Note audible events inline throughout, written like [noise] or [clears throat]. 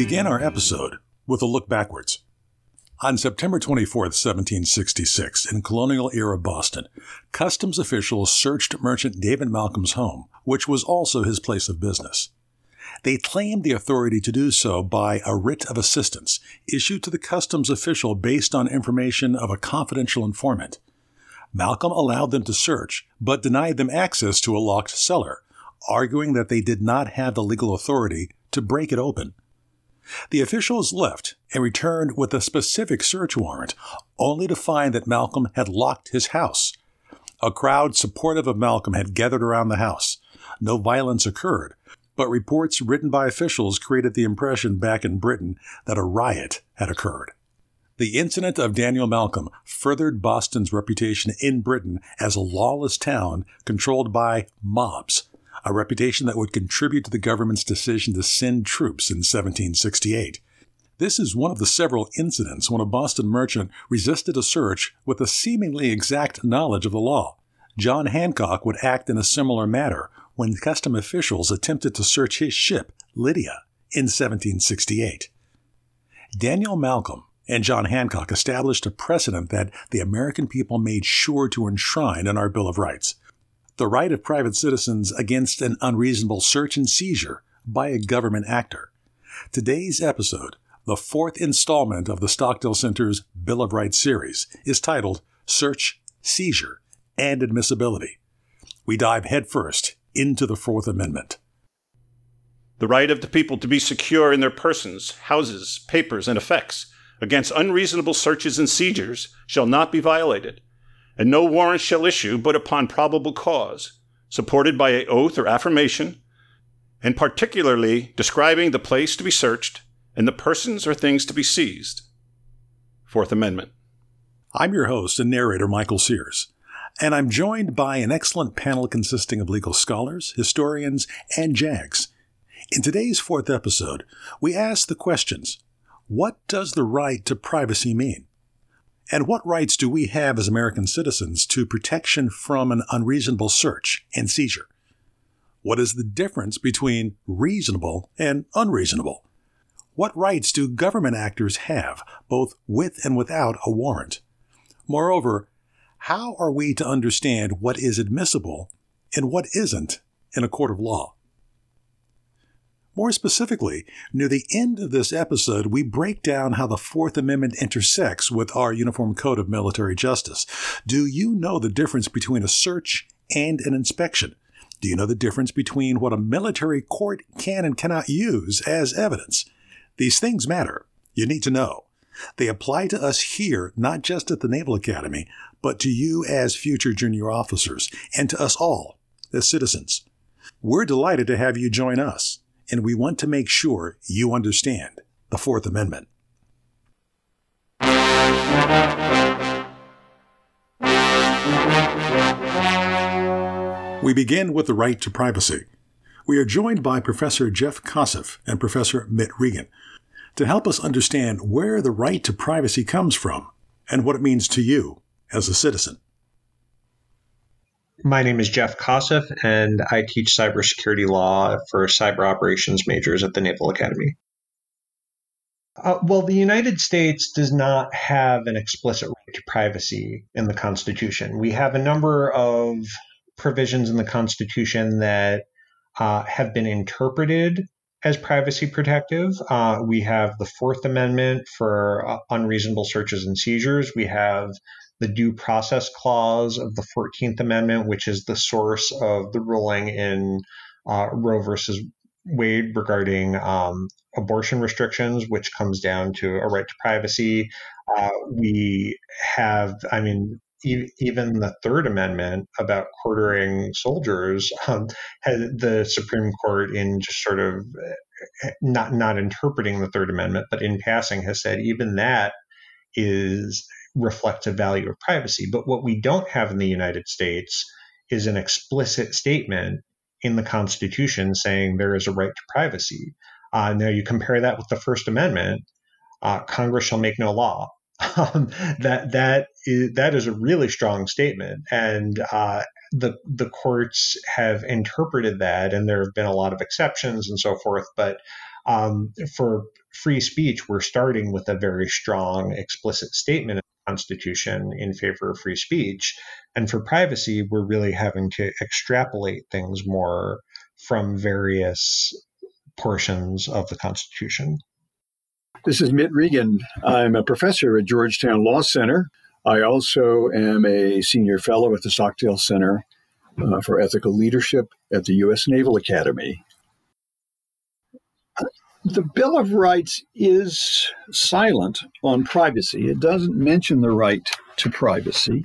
We begin our episode with a look backwards. On September 24, 1766, in colonial era Boston, customs officials searched merchant David Malcolm's home, which was also his place of business. They claimed the authority to do so by a writ of assistance issued to the customs official based on information of a confidential informant. Malcolm allowed them to search, but denied them access to a locked cellar, arguing that they did not have the legal authority to break it open. The officials left and returned with a specific search warrant, only to find that Malcolm had locked his house. A crowd supportive of Malcolm had gathered around the house. No violence occurred, but reports written by officials created the impression back in Britain that a riot had occurred. The incident of Daniel Malcolm furthered Boston's reputation in Britain as a lawless town controlled by mobs a reputation that would contribute to the government's decision to send troops in 1768. This is one of the several incidents when a Boston merchant resisted a search with a seemingly exact knowledge of the law. John Hancock would act in a similar manner when custom officials attempted to search his ship, Lydia, in 1768. Daniel Malcolm and John Hancock established a precedent that the American people made sure to enshrine in our Bill of Rights the right of private citizens against an unreasonable search and seizure by a government actor. Today's episode, the fourth installment of the Stockdale Center's Bill of Rights series, is titled Search, Seizure, and Admissibility. We dive headfirst into the Fourth Amendment. The right of the people to be secure in their persons, houses, papers, and effects against unreasonable searches and seizures shall not be violated and no warrant shall issue but upon probable cause, supported by a oath or affirmation, and particularly describing the place to be searched and the persons or things to be seized. Fourth Amendment. I'm your host and narrator, Michael Sears, and I'm joined by an excellent panel consisting of legal scholars, historians, and JAGs. In today's fourth episode, we ask the questions What does the right to privacy mean? And what rights do we have as American citizens to protection from an unreasonable search and seizure? What is the difference between reasonable and unreasonable? What rights do government actors have, both with and without a warrant? Moreover, how are we to understand what is admissible and what isn't in a court of law? More specifically, near the end of this episode, we break down how the Fourth Amendment intersects with our Uniform Code of Military Justice. Do you know the difference between a search and an inspection? Do you know the difference between what a military court can and cannot use as evidence? These things matter. You need to know. They apply to us here, not just at the Naval Academy, but to you as future junior officers, and to us all as citizens. We're delighted to have you join us and we want to make sure you understand the Fourth Amendment. We begin with the right to privacy. We are joined by Professor Jeff Kosseff and Professor Mitt Regan to help us understand where the right to privacy comes from and what it means to you as a citizen. My name is Jeff Kosseff, and I teach cybersecurity law for cyber operations majors at the Naval Academy. Uh, well, the United States does not have an explicit right to privacy in the Constitution. We have a number of provisions in the Constitution that uh, have been interpreted as privacy protective. Uh, we have the Fourth Amendment for uh, unreasonable searches and seizures. We have the due process clause of the 14th Amendment, which is the source of the ruling in uh, Roe versus Wade regarding um, abortion restrictions, which comes down to a right to privacy. Uh, we have, I mean, even the Third Amendment about quartering soldiers, um, the Supreme Court, in just sort of eh, not not interpreting the Third Amendment, but in passing, has said even that is reflects a value of privacy. But what we don't have in the United States is an explicit statement in the Constitution saying there is a right to privacy. Uh, now you compare that with the First Amendment, uh, Congress shall make no law. [laughs] Um, that that is that is a really strong statement, and uh, the the courts have interpreted that, and there have been a lot of exceptions and so forth. But Um, for free speech, we're starting with a very strong, explicit statement Constitution in favor of free speech. And for privacy, we're really having to extrapolate things more from various portions of the Constitution. This is Mitt Regan. I'm a professor at Georgetown Law Center. I also am a senior fellow at the Stockdale Center uh, for Ethical Leadership at the U.S. Naval Academy. The Bill of Rights is silent on privacy. It doesn't mention the right to privacy.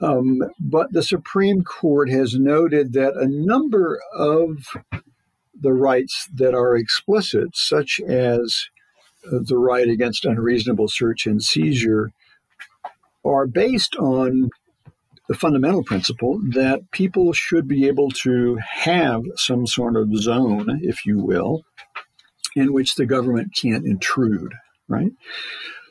Um, but the Supreme Court has noted that a number of the rights that are explicit, such as uh, the right against unreasonable search and seizure, are based on the fundamental principle that people should be able to have some sort of zone, if you will, in which the government can't intrude, right?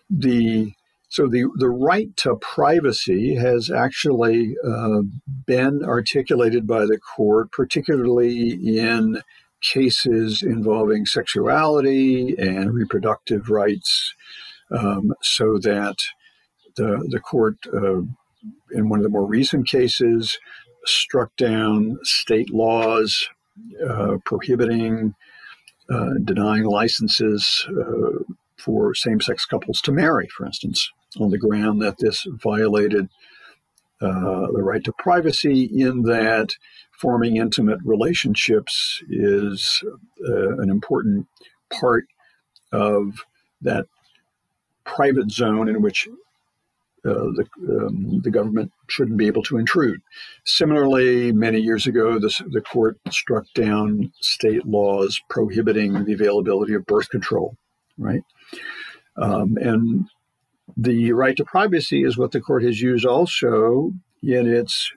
The so the, the right to privacy has actually uh, been articulated by the court, particularly in cases involving sexuality and reproductive rights, um, so that the, the court, uh, in one of the more recent cases, struck down state laws uh, prohibiting, uh, denying licenses uh, for same sex couples to marry, for instance on the ground that this violated uh, the right to privacy, in that forming intimate relationships is uh, an important part of that private zone in which the, um, the government shouldn't be able to intrude. Similarly, many years ago, the, the court struck down state laws prohibiting the availability of birth control, right? Um, and the right to privacy is what the court has used also in its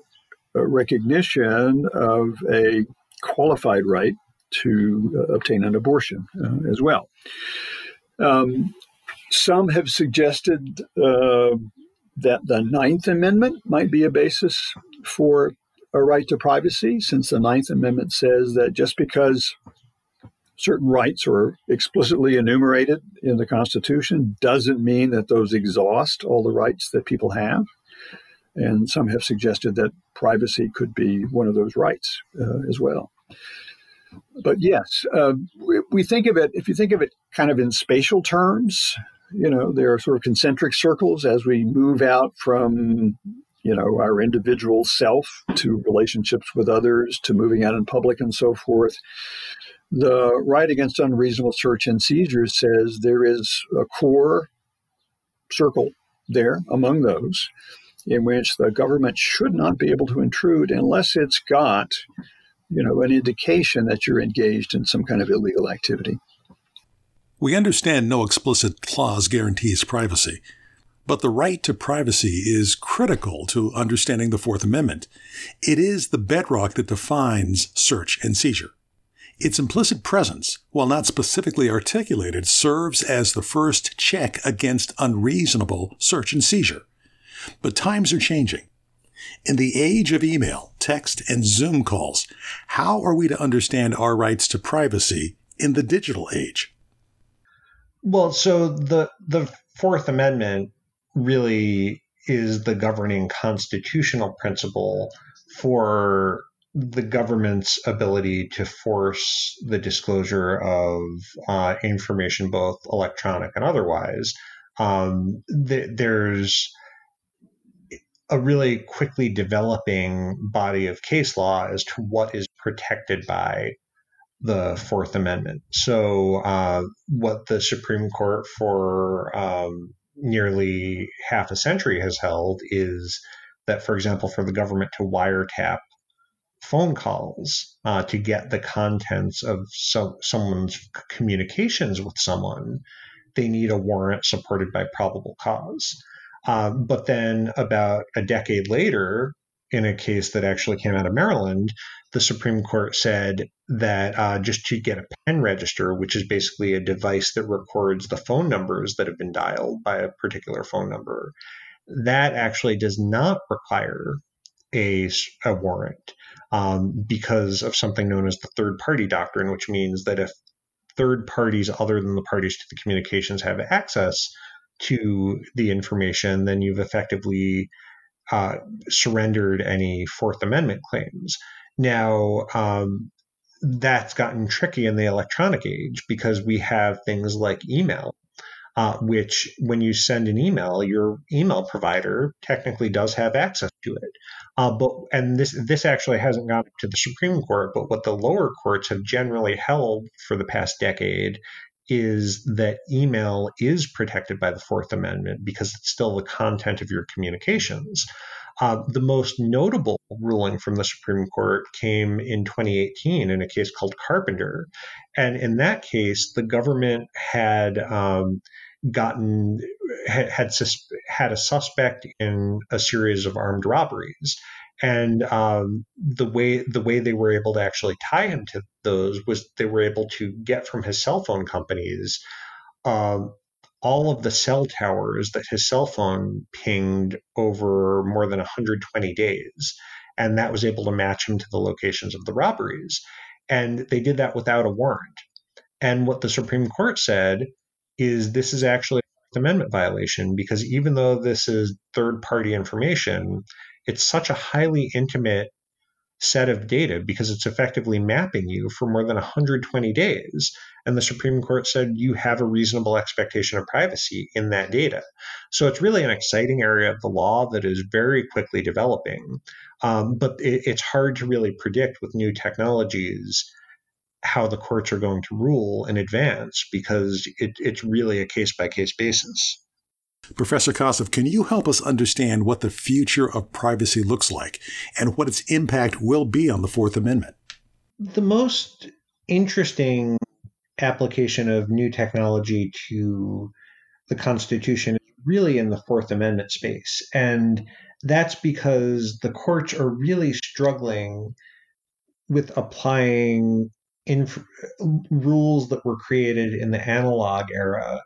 uh, recognition of a qualified right to uh, obtain an abortion uh, as well. Um, some have suggested uh, that the Ninth Amendment might be a basis for a right to privacy, since the Ninth Amendment says that just because certain rights are explicitly enumerated in the Constitution doesn't mean that those exhaust all the rights that people have. And some have suggested that privacy could be one of those rights uh, as well. But yes, uh, we, we think of it, if you think of it kind of in spatial terms, you know, there are sort of concentric circles as we move out from you know our individual self to relationships with others to moving out in public and so forth the right against unreasonable search and seizure says there is a core circle there among those in which the government should not be able to intrude unless it's got, you know, an indication that you're engaged in some kind of illegal activity. We understand no explicit clause guarantees privacy, but the right to privacy is critical to understanding the Fourth Amendment. It is the bedrock that defines search and seizure. Its implicit presence, while not specifically articulated, serves as the first check against unreasonable search and seizure. But times are changing. In the age of email, text, and Zoom calls, how are we to understand our rights to privacy in the digital age? Well, so the the Fourth Amendment really is the governing constitutional principle for the government's ability to force the disclosure of uh, information, both electronic and otherwise. Um, th- there's a really quickly developing body of case law as to what is protected by the Fourth Amendment. So, uh, what the Supreme Court for um, nearly half a century has held is that, for example, for the government to wiretap phone calls uh, to get the contents of so, someone's communications with someone, they need a warrant supported by probable cause. Uh, but then, about a decade later, in a case that actually came out of Maryland, the Supreme Court said that uh, just to get a pen register, which is basically a device that records the phone numbers that have been dialed by a particular phone number, that actually does not require a, a warrant um, because of something known as the third party doctrine, which means that if third parties other than the parties to the communications have access to the information, then you've effectively uh, surrendered any Fourth Amendment claims. Now, um, that's gotten tricky in the electronic age because we have things like email, uh, which when you send an email, your email provider technically does have access to it. Uh, but and this this actually hasn't gone to the Supreme Court, but what the lower courts have generally held for the past decade is that email is protected by the Fourth Amendment because it's still the content of your communications. Uh, the most notable ruling from the Supreme Court came in 2018 in a case called Carpenter. And in that case, the government had um, gotten had had, had, a suspect in a series of armed robberies and um, the way the way they were able to actually tie him to those was they were able to get from his cell phone companies um, all of the cell towers that his cell phone pinged over more than 120 days. And that was able to match him to the locations of the robberies. And they did that without a warrant. And what the supreme court said is this is actually a amendment violation because even though this is third party information it's such a highly intimate set of data because it's effectively mapping you for more than 120 days. And the Supreme Court said you have a reasonable expectation of privacy in that data. So it's really an exciting area of the law that is very quickly developing. Um, but it, it's hard to really predict with new technologies how the courts are going to rule in advance because it, it's really a case by case basis. Professor Kosseff, can you help us understand what the future of privacy looks like and what its impact will be on the Fourth Amendment? The most interesting application of new technology to the Constitution is really in the Fourth Amendment space. And that's because the courts are really struggling with applying inf- rules that were created in the analog era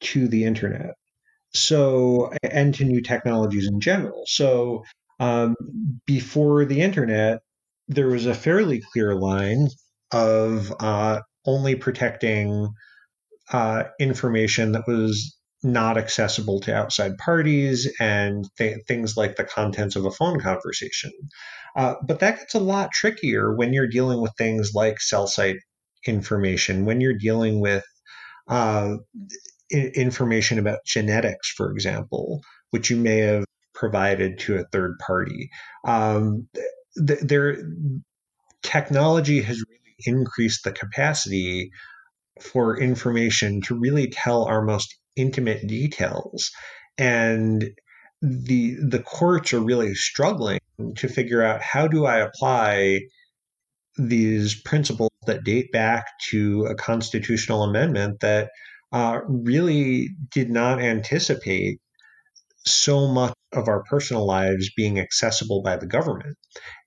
to the internet so and to new technologies in general. So um, before the internet, there was a fairly clear line of uh, only protecting uh, information that was not accessible to outside parties and th- things like the contents of a phone conversation. Uh, but that gets a lot trickier when you're dealing with things like cell site information, when you're dealing with uh, information about genetics, for example, which you may have provided to a third party. Um, th- there, technology has really increased the capacity for information to really tell our most intimate details, and the the courts are really struggling to figure out how do I apply these principles that date back to a constitutional amendment that uh, really did not anticipate so much of our personal lives being accessible by the government.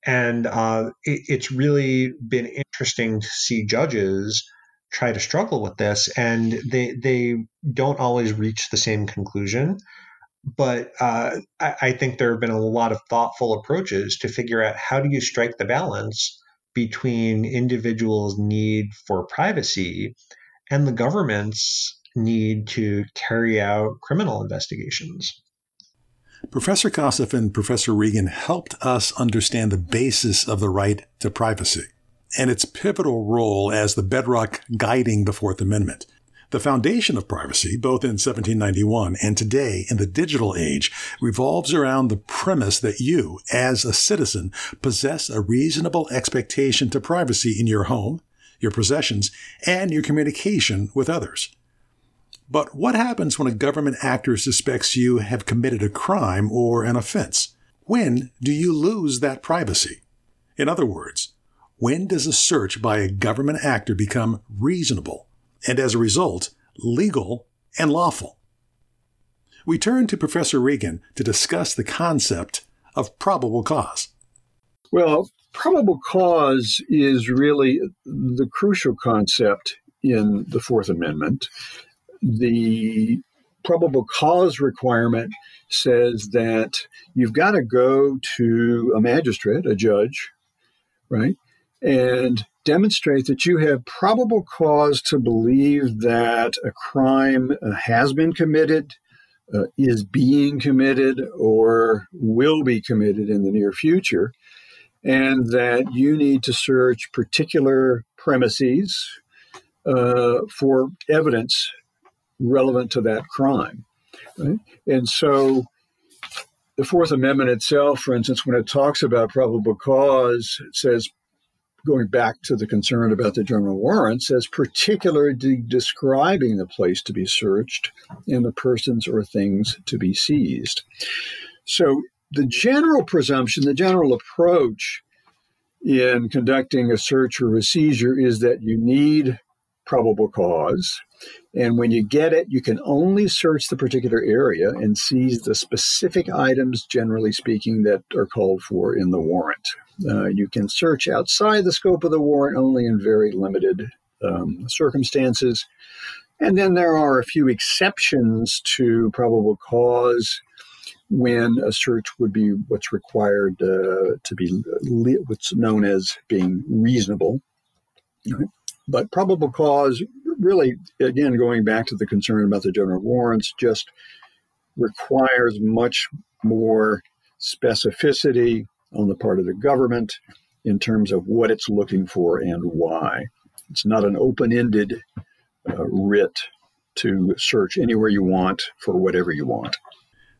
And uh, it, it's really been interesting to see judges try to struggle with this, and they they don't always reach the same conclusion. But uh, I, I think there have been a lot of thoughtful approaches to figure out how do you strike the balance between individuals' need for privacy and the government's need to carry out criminal investigations. Professor Kosseff and Professor Regan helped us understand the basis of the right to privacy and its pivotal role as the bedrock guiding the Fourth Amendment. The foundation of privacy, both in 1791 and today in the digital age, revolves around the premise that you, as a citizen, possess a reasonable expectation to privacy in your home, your possessions, and your communication with others. But what happens when a government actor suspects you have committed a crime or an offense? When do you lose that privacy? In other words, when does a search by a government actor become reasonable and as a result, legal and lawful? We turn to Professor Regan to discuss the concept of probable cause. Well, probable cause is really the crucial concept in the Fourth Amendment. The probable cause requirement says that you've got to go to a magistrate, a judge, right? And demonstrate that you have probable cause to believe that a crime uh, has been committed, uh, is being committed, or will be committed in the near future, and that you need to search particular premises uh, for evidence relevant to that crime. Right? And so the Fourth Amendment itself, for instance, when it talks about probable cause, it says, going back to the concern about the general warrant, says particularly describing the place to be searched and the persons or things to be seized. So the general presumption, the general approach in conducting a search or a seizure is that you need probable cause. And when you get it, you can only search the particular area and seize the specific items, generally speaking, that are called for in the warrant. Uh, you can search outside the scope of the warrant only in very limited um, circumstances. And then there are a few exceptions to probable cause when a search would be what's required uh, to be what's known as being reasonable. But probable cause, really, again, going back to the concern about the general warrants, just requires much more specificity on the part of the government in terms of what it's looking for and why. It's not an open ended uh, writ to search anywhere you want for whatever you want.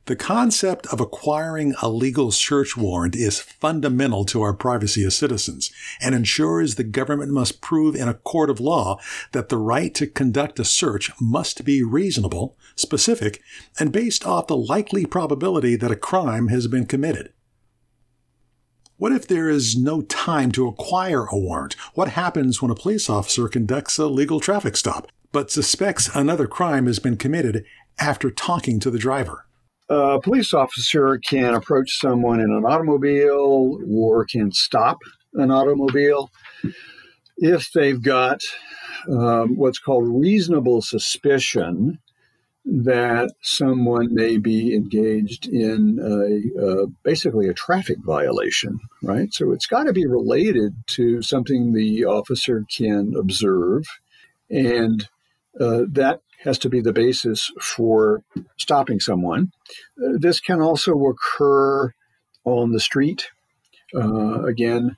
The concept of acquiring a legal search warrant is fundamental to our privacy as citizens and ensures the government must prove in a court of law that the right to conduct a search must be reasonable, specific, and based off the likely probability that a crime has been committed. What if there is no time to acquire a warrant? What happens when a police officer conducts a legal traffic stop but suspects another crime has been committed after talking to the driver? A police officer can approach someone in an automobile or can stop an automobile if they've got um, what's called reasonable suspicion that someone may be engaged in a, basically a traffic violation, right? So it's got to be related to something the officer can observe, and uh, that has to be the basis for stopping someone. Uh, this can also occur on the street. Uh, again,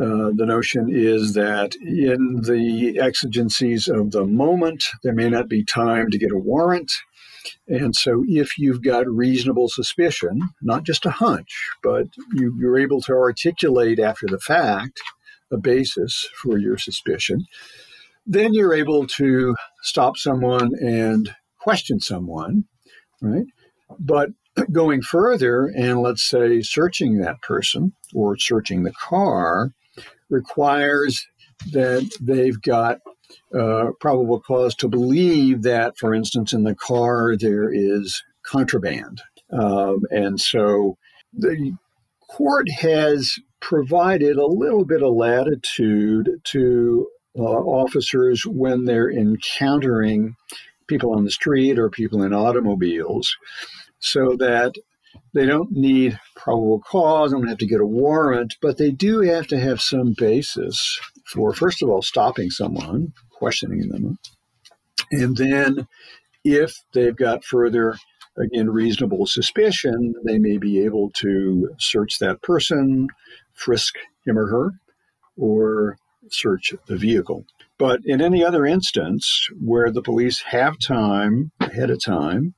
uh, the notion is that in the exigencies of the moment, there may not be time to get a warrant. And so, if you've got reasonable suspicion, not just a hunch, but you, you're able to articulate after the fact a basis for your suspicion, then you're able to stop someone and question someone, right? But going further and let's say searching that person or searching the car requires that they've got uh, probable cause to believe that, for instance, in the car there is contraband. Um, and so the court has provided a little bit of latitude to uh, officers when they're encountering people on the street or people in automobiles so that they don't need probable cause, don't have to get a warrant, but they do have to have some basis for, first of all, stopping someone, questioning them, and then if they've got further, again, reasonable suspicion, they may be able to search that person, frisk him or her, or search the vehicle. But in any other instance where the police have time ahead of time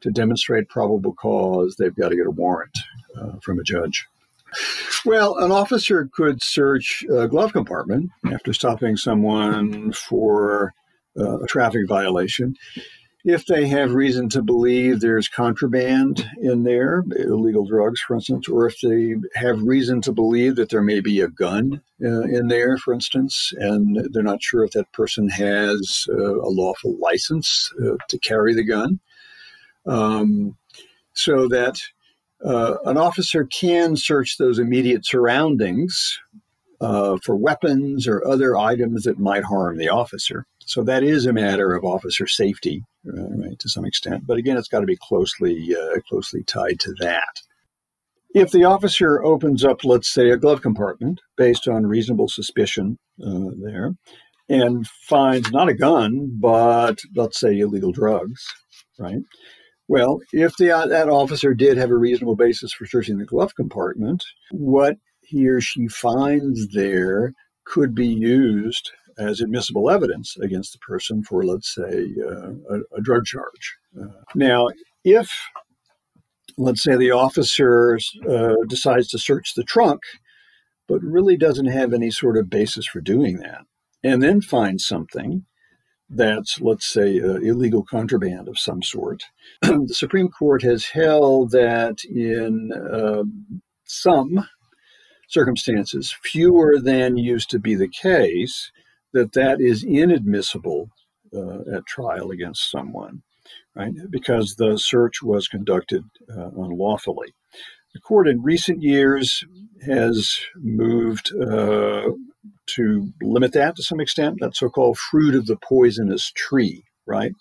to demonstrate probable cause, they've got to get a warrant uh, from a judge. Well, an officer could search a glove compartment after stopping someone for uh, a traffic violation if they have reason to believe there's contraband in there, illegal drugs, for instance, or if they have reason to believe that there may be a gun uh, in there, for instance, and they're not sure if that person has uh, a lawful license uh, to carry the gun. Um, so that uh, an officer can search those immediate surroundings uh, for weapons or other items that might harm the officer. So that is a matter of officer safety, uh, right, to some extent. But again, it's got to be closely uh, closely tied to that. if the officer opens up, let's say, a glove compartment based on reasonable suspicion uh, there, and finds not a gun, but let's say illegal drugs, right? Well, if the, uh, that officer did have a reasonable basis for searching the glove compartment, what he or she finds there could be used as admissible evidence against the person for, let's say, uh, a, a, drug charge. Uh, now, if, let's say, the officer uh, decides to search the trunk, but really doesn't have any sort of basis for doing that, and then finds something that's, let's say, uh, illegal contraband of some sort, [clears throat] the Supreme Court has held that in uh, some circumstances, fewer than used to be the case, that that is inadmissible uh, at trial against someone, right? Because the search was conducted uh, unlawfully. The court in recent years has moved uh, to limit that to some extent, that so called fruit of the poisonous tree, right?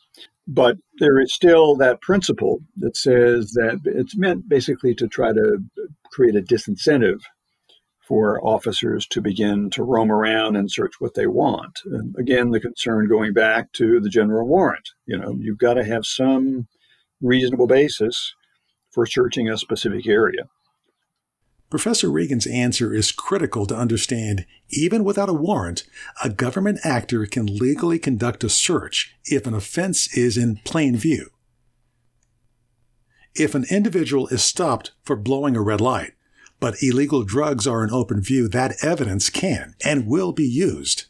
But there is still that principle that says that it's meant basically to try to create a disincentive for officers to begin to roam around and search what they want. And again, the concern going back to the general warrant. You know, you've got to have some reasonable basis for searching a specific area. Professor Regan's answer is critical to understand even without a warrant, a government actor can legally conduct a search if an offense is in plain view. If an individual is stopped for blowing a red light, but illegal drugs are in open view, that evidence can and will be used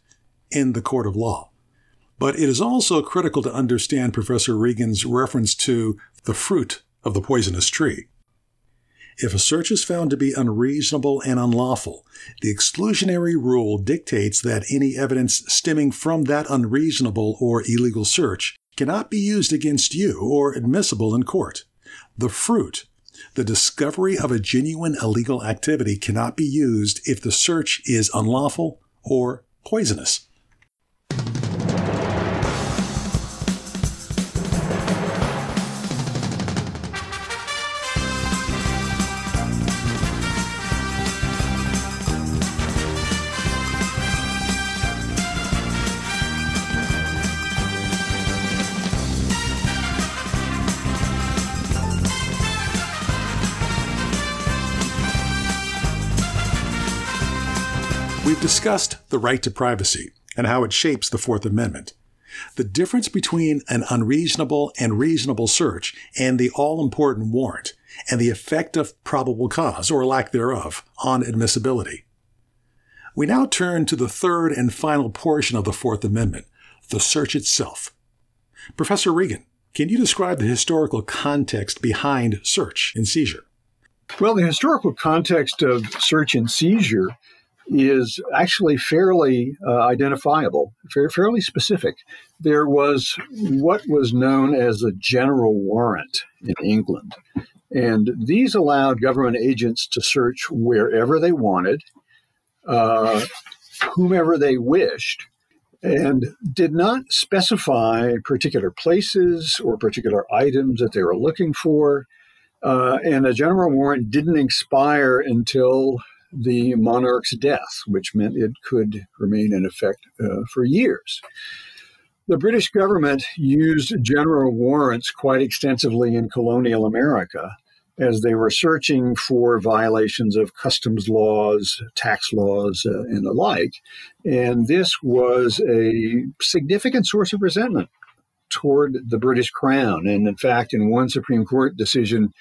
in the court of law. But it is also critical to understand Professor Regan's reference to the fruit of the poisonous tree. If a search is found to be unreasonable and unlawful, the exclusionary rule dictates that any evidence stemming from that unreasonable or illegal search cannot be used against you or admissible in court. The fruit the discovery of a genuine illegal activity cannot be used if the search is unlawful or poisonous. We've discussed the right to privacy and how it shapes the Fourth Amendment. The difference between an unreasonable and reasonable search and the all important warrant, and the effect of probable cause, or lack thereof, on admissibility. We now turn to the third and final portion of the Fourth Amendment, the search itself. Professor Regan, can you describe the historical context behind search and seizure? Well, the historical context of search and seizure is actually fairly uh, identifiable, fairly specific. There was what was known as a general warrant in England, and these allowed government agents to search wherever they wanted, uh, whomever they wished, and did not specify particular places or particular items that they were looking for. Uh, and a general warrant didn't expire until the monarch's death, which meant it could remain in effect uh, for years. The British government used general warrants quite extensively in colonial America as they were searching for violations of customs laws, tax laws, uh, and the like. And this was a significant source of resentment toward the British Crown. And in fact, in one Supreme Court decision,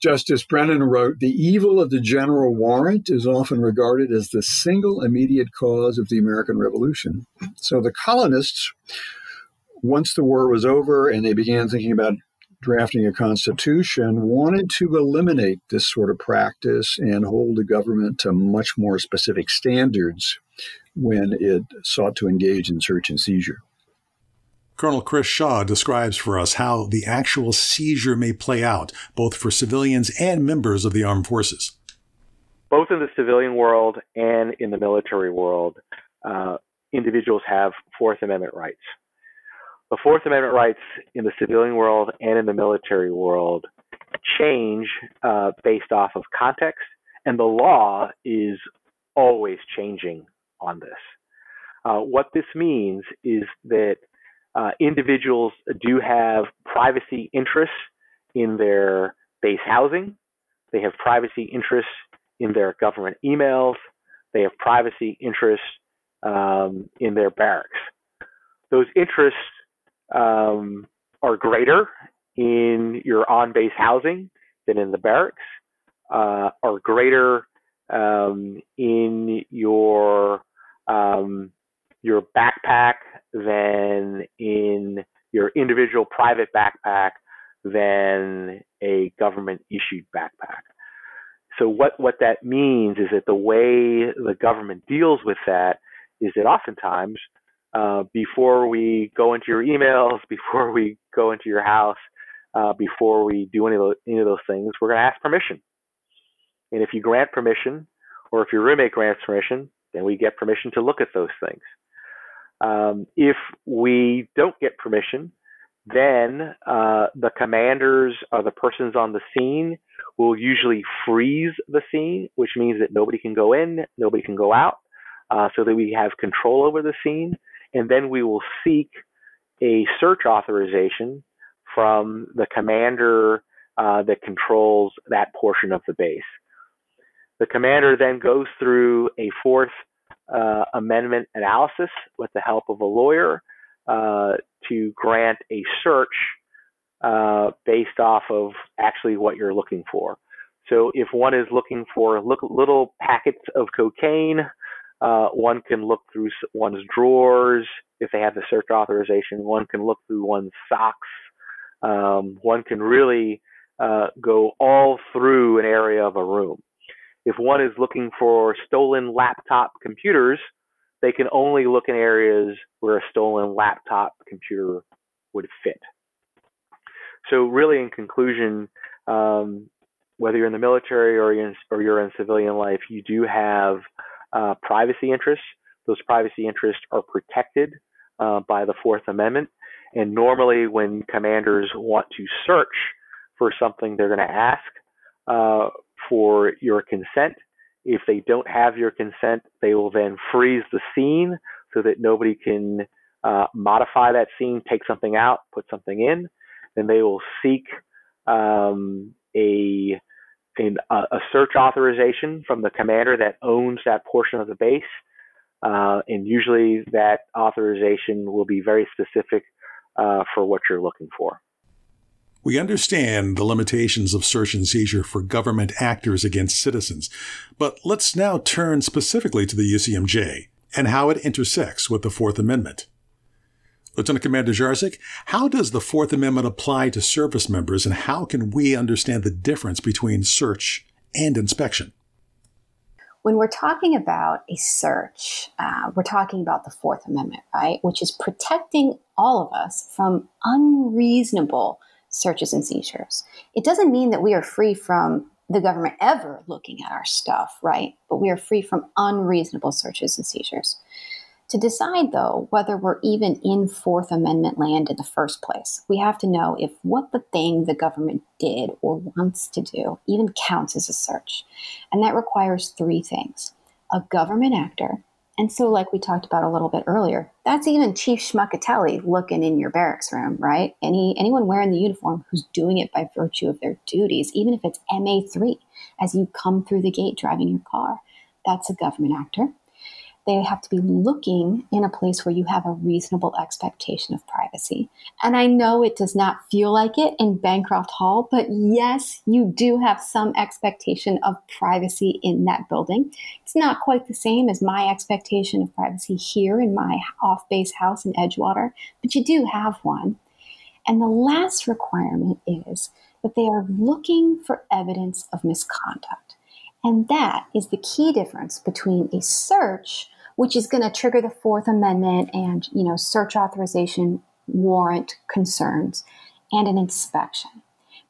Justice Brennan wrote The evil of the general warrant is often regarded as the single immediate cause of the American Revolution. So the colonists, once the war was over and they began thinking about drafting a constitution, wanted to eliminate this sort of practice and hold the government to much more specific standards when it sought to engage in search and seizure. Colonel Chris Shaw describes for us how the actual seizure may play out, both for civilians and members of the armed forces. Both in the civilian world and in the military world, uh, individuals have Fourth Amendment rights. The Fourth Amendment rights in the civilian world and in the military world change uh, based off of context, and the law is always changing on this. Uh, what this means is that uh, individuals do have privacy interests in their base housing, they have privacy interests in their government emails, they have privacy interests um, in their barracks. Those interests um, are greater in your on base housing than in the barracks, uh, are greater um, in your um, your backpack than in your individual private backpack than a government issued backpack. So what, what that means is that the way the government deals with that is that oftentimes uh, before we go into your emails, [laughs] before we go into your house, uh, before we do any of, those, any of those things, we're going to ask permission. And if you grant permission, or if your roommate grants permission, then we get permission to look at those things. Um, if we don't get permission, then uh, the commanders or the persons on the scene will usually freeze the scene, which means that nobody can go in, nobody can go out, uh, so that we have control over the scene. And then we will seek a search authorization from the commander uh, that controls that portion of the base. The commander then goes through a fourth uh, amendment analysis with the help of a lawyer uh, to grant a search uh, based off of actually what you're looking for. So if one is looking for little packets of cocaine, uh, one can look through one's drawers. If they have the search authorization, one can look through one's socks. Um, one can really uh, go all through an area of a room. If one is looking for stolen laptop computers, they can only look in areas where a stolen laptop computer would fit. So, really, in conclusion, um, whether you're in the military or you're in, or you're in civilian life, you do have uh, privacy interests. Those privacy interests are protected uh, by the Fourth Amendment. And normally, when commanders want to search for something, they're going to ask uh, for your consent. If they don't have your consent, they will then freeze the scene so that nobody can uh, modify that scene, take something out, put something in. Then they will seek um, a, a search authorization from the commander that owns that portion of the base. Uh, and usually that authorization will be very specific uh, for what you're looking for. We understand the limitations of search and seizure for government actors against citizens, but let's now turn specifically to the UCMJ and how it intersects with the Fourth Amendment. Lieutenant Commander Jarzyk, how does the Fourth Amendment apply to service members and how can we understand the difference between search and inspection? When we're talking about a search, uh, we're talking about the Fourth Amendment, right? Which is protecting all of us from unreasonable searches and seizures. It doesn't mean that we are free from the government ever looking at our stuff, right? But we are free from unreasonable searches and seizures. To decide, though, whether we're even in Fourth Amendment land in the first place, we have to know if what the thing the government did or wants to do even counts as a search. And that requires three things a government actor and so, like we talked about a little bit earlier, that's even Chief Schmuckatelli looking in your barracks room, right? Any anyone wearing the uniform who's doing it by virtue of their duties, even if it's MA3, as you come through the gate driving your car, that's a government actor. They have to be looking in a place where you have a reasonable expectation of privacy. And I know it does not feel like it in Bancroft Hall, but yes, you do have some expectation of privacy in that building. It's not quite the same as my expectation of privacy here in my off base house in Edgewater, but you do have one. And the last requirement is that they are looking for evidence of misconduct. And that is the key difference between a search which is going to trigger the Fourth Amendment and you know search authorization warrant concerns, and an inspection.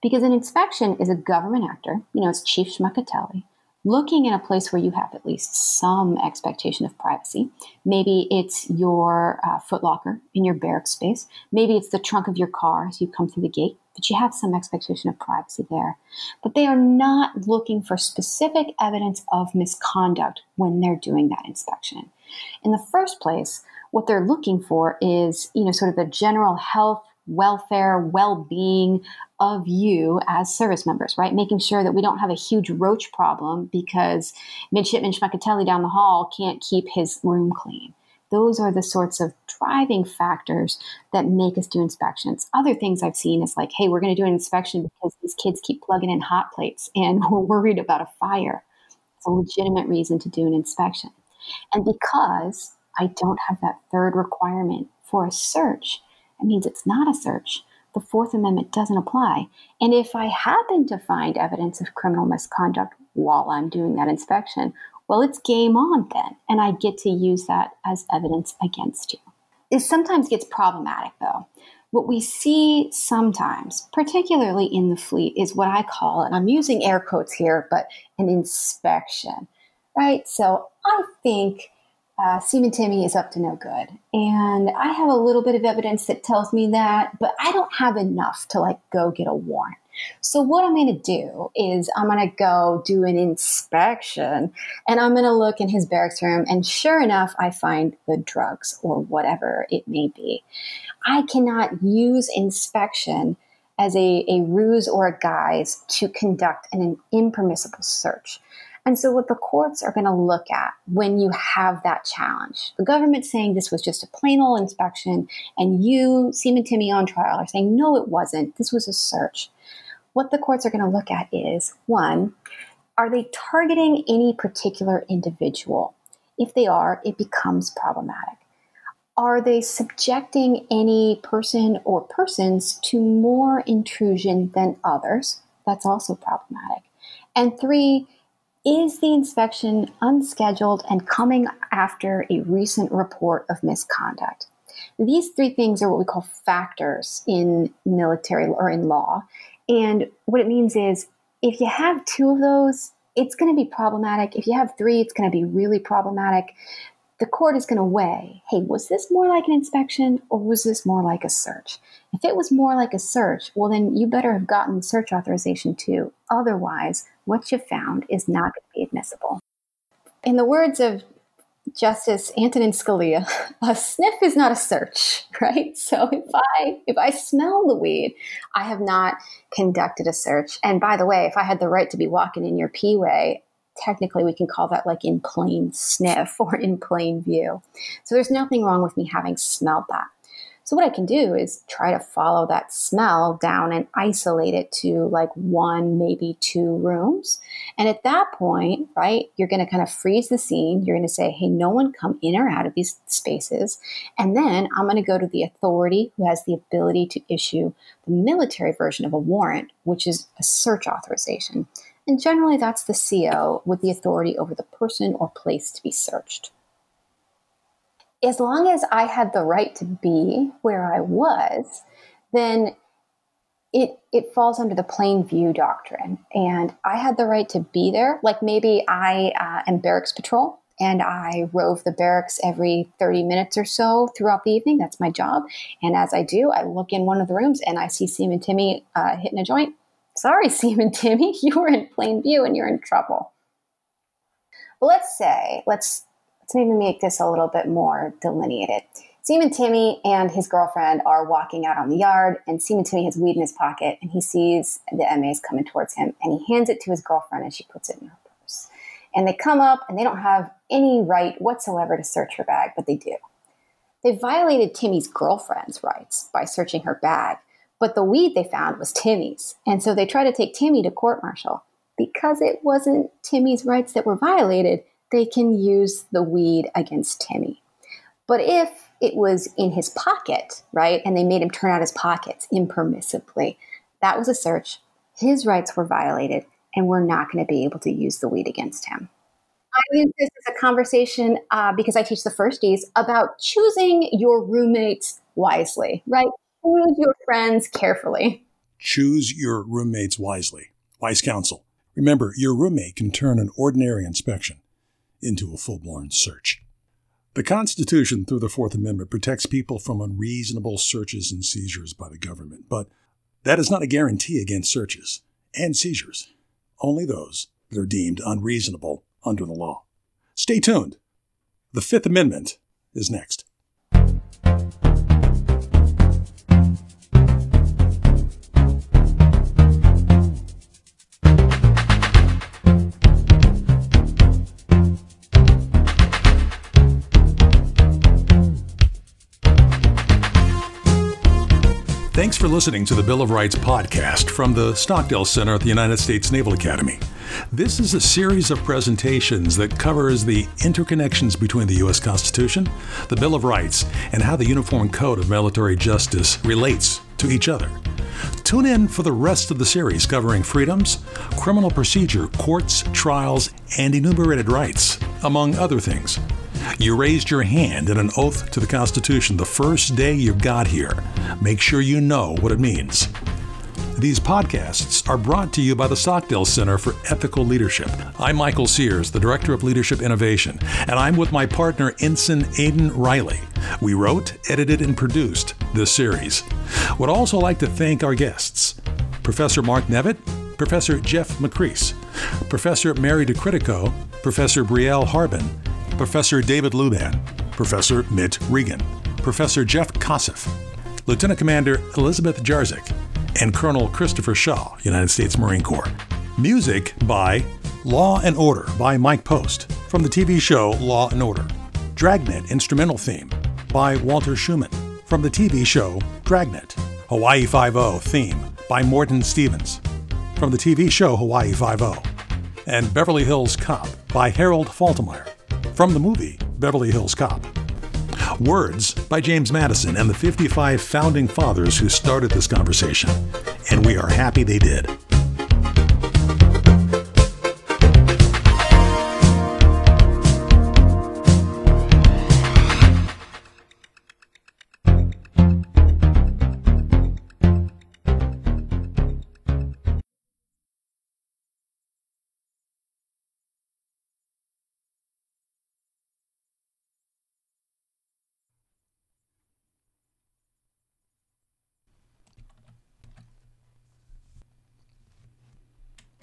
Because an inspection is a government actor, you know, it's Chief Schmuckatelli, looking in a place where you have at least some expectation of privacy. Maybe it's your uh, footlocker in your barrack space. Maybe it's the trunk of your car as you come through the gate. But you have some expectation of privacy there. But they are not looking for specific evidence of misconduct when they're doing that inspection. In the first place, what they're looking for is, you know, sort of the general health, welfare, well-being of you as service members, right? Making sure that we don't have a huge roach problem because Midshipman Schmeckatelli down the hall can't keep his room clean. Those are the sorts of driving factors that make us do inspections. Other things I've seen is like, hey, we're going to do an inspection because these kids keep plugging in hot plates and [laughs] we're worried about a fire. It's a legitimate reason to do an inspection. And because I don't have that third requirement for a search, it means it's not a search. The Fourth Amendment doesn't apply. And if I happen to find evidence of criminal misconduct while I'm doing that inspection, well, it's game on then, and I get to use that as evidence against you. It sometimes gets problematic though. What we see sometimes, particularly in the fleet, is what I call, and I'm using air quotes here, but an inspection, right? So I think uh, Seaman Timmy is up to no good. And I have a little bit of evidence that tells me that, but I don't have enough to like go get a warrant. So what I'm going to do is I'm going to go do an inspection and I'm going to look in his barracks room and sure enough I find the drugs or whatever it may be. I cannot use inspection as a, a ruse or a guise to conduct an impermissible search. And so, what the courts are going to look at when you have that challenge, the government saying this was just a plain old inspection, and you, Seaman Timmy on trial, are saying, no, it wasn't. This was a search what the courts are going to look at is one, are they targeting any particular individual? If they are, it becomes problematic. Are they subjecting any person or persons to more intrusion than others? That's also problematic. And three, is the inspection unscheduled and coming after a recent report of misconduct? These three things are what we call factors in military or in law. And what it means is if you have two of those, it's going to be problematic. If you have three, it's going to be really problematic. The court is going to weigh hey, was this more like an inspection or was this more like a search? If it was more like a search, well, then you better have gotten search authorization too. Otherwise, what you found is not going to be admissible. In the words of Justice Antonin Scalia, [laughs] a sniff is not a search, [laughs] right? So if I if I smell the weed, I have not conducted a search. And by the way, if I had the right to be walking in your p-way, technically we can call that like in plain sniff [laughs] or in plain view. So there's nothing wrong with me having smelled that. So what I can do is try to follow that smell down and isolate it to like one, maybe two rooms. And at that point, right, you're going to kind of freeze the scene. You're going to say, hey, no one come in or out of these spaces. And then I'm going to go to the authority who has the ability to issue the military version of a warrant, which is a search authorization. And generally, that's the CO with the authority over the person or place to be searched as long as I had the right to be where I was, then it it falls under the plain view doctrine, and I had the right to be there. Like maybe I uh, am barracks patrol, and I rove the barracks every 30 minutes or so throughout the evening. That's my job. And as I do, I look in one of the rooms and I see Seaman Timmy uh, hitting a joint. Sorry, [laughs] Seaman Timmy, you were in plain view and you're in trouble. Let's say, let's to maybe make this a little bit more delineated. Seaman Timmy and his girlfriend are walking out on the yard, and Seaman Timmy has weed in his pocket, and he sees the MAs coming towards him, and he hands it to his girlfriend, and she puts it in her purse. And they come up, and they don't have any right whatsoever to search her bag, but they do. They violated Timmy's girlfriend's rights by searching her bag, but the weed they found was Timmy's, and so they try to take Timmy to court martial. Because it wasn't Timmy's rights that were violated, they can use the weed against Timmy. But if it was in his pocket, right, and they made him turn out his pockets impermissibly, that was a search. His rights were violated, and we're not going to be able to use the weed against him. I use this as a conversation uh, because I teach the firsties about choosing your roommates wisely, right? Choose your friends carefully. Choose your roommates wisely. Wise counsel. Remember, your roommate can turn an ordinary inspection into a full blown search. The Constitution, through the Fourth Amendment, protects people from unreasonable searches and seizures by the government, but That is not a guarantee against searches and seizures, only those that are deemed unreasonable under the law. Stay tuned. The Fifth Amendment is next. For listening to the Bill of Rights podcast from the Stockdale Center at the United States Naval Academy. This is a series of presentations that covers the interconnections between the U.S. Constitution, the Bill of Rights, and how the Uniform Code of Military Justice relates to each other. Tune in for the rest of the series covering freedoms, criminal procedure, courts, trials, and enumerated rights, among other things. You raised your hand in an oath to the Constitution the first day you got here. Make sure you know what it means. These podcasts are brought to you by the Stockdale Center for Ethical Leadership. I'm Michael Sears, the Director of Leadership Innovation, and I'm with my partner, Ensign Aidan Riley. We wrote, edited, and produced this series. Would also like to thank our guests Professor Mark Nevitt, Professor Jeff McCrease, Professor Mary DeCritico, Professor Brielle Harbin, Professor David Luban, Professor Mitt Regan, Professor Jeff Kosseff, Lieutenant Commander Elizabeth Jarzik, and Colonel Christopher Shaw, United States Marine Corps. Music by Law and Order by Mike Post from the TV show Law and Order. Dragnet instrumental theme by Walter Schumann from the TV show Dragnet. Hawaii Five-O theme by Morton Stevens from the TV show Hawaii Five-O. And Beverly Hills Cop by Harold Faltermeyer from the movie Beverly Hills Cop. Words by James Madison and the 55 founding fathers who started this conversation. And we are happy they did.